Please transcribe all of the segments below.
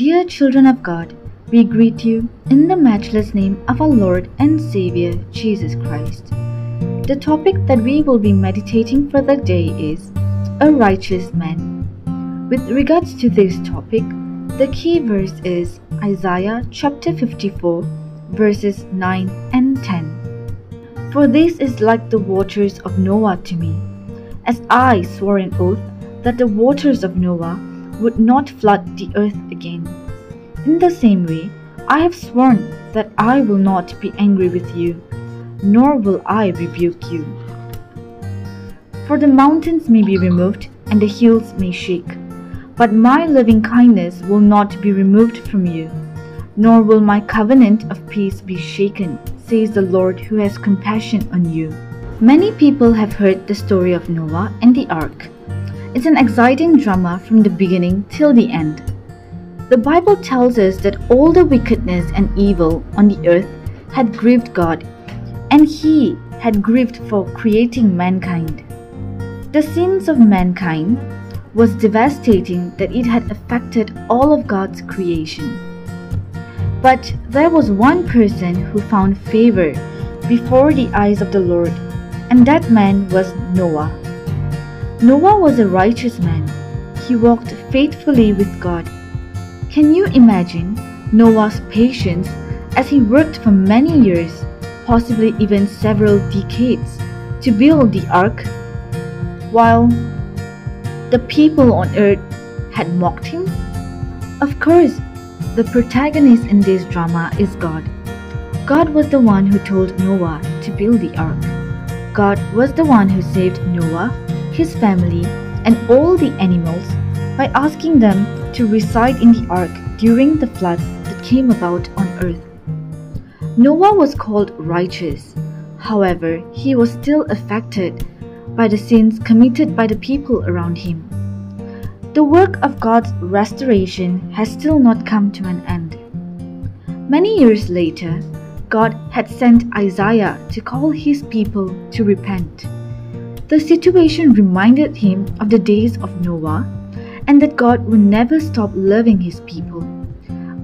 Dear children of God, we greet you in the matchless name of our Lord and Savior Jesus Christ. The topic that we will be meditating for the day is a righteous man. With regards to this topic, the key verse is Isaiah chapter 54, verses 9 and 10. For this is like the waters of Noah to me, as I swore an oath that the waters of Noah would not flood the earth again. In the same way, I have sworn that I will not be angry with you, nor will I rebuke you. For the mountains may be removed, and the hills may shake, but my loving kindness will not be removed from you, nor will my covenant of peace be shaken, says the Lord who has compassion on you. Many people have heard the story of Noah and the ark. It's an exciting drama from the beginning till the end. The Bible tells us that all the wickedness and evil on the earth had grieved God, and He had grieved for creating mankind. The sins of mankind was devastating that it had affected all of God's creation. But there was one person who found favor before the eyes of the Lord, and that man was Noah. Noah was a righteous man. He walked faithfully with God. Can you imagine Noah's patience as he worked for many years, possibly even several decades, to build the ark, while the people on earth had mocked him? Of course, the protagonist in this drama is God. God was the one who told Noah to build the ark. God was the one who saved Noah his family, and all the animals by asking them to reside in the ark during the flood that came about on earth. Noah was called righteous. However, he was still affected by the sins committed by the people around him. The work of God's restoration has still not come to an end. Many years later, God had sent Isaiah to call his people to repent. The situation reminded him of the days of Noah and that God would never stop loving his people.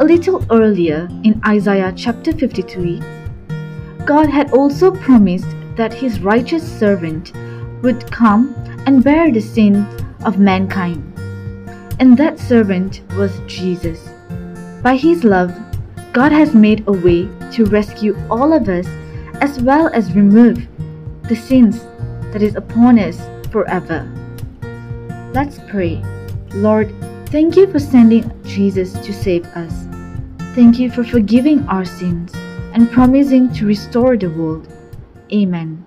A little earlier in Isaiah chapter 53, God had also promised that his righteous servant would come and bear the sin of mankind. And that servant was Jesus. By his love, God has made a way to rescue all of us as well as remove the sins that is upon us forever. Let's pray. Lord, thank you for sending Jesus to save us. Thank you for forgiving our sins and promising to restore the world. Amen.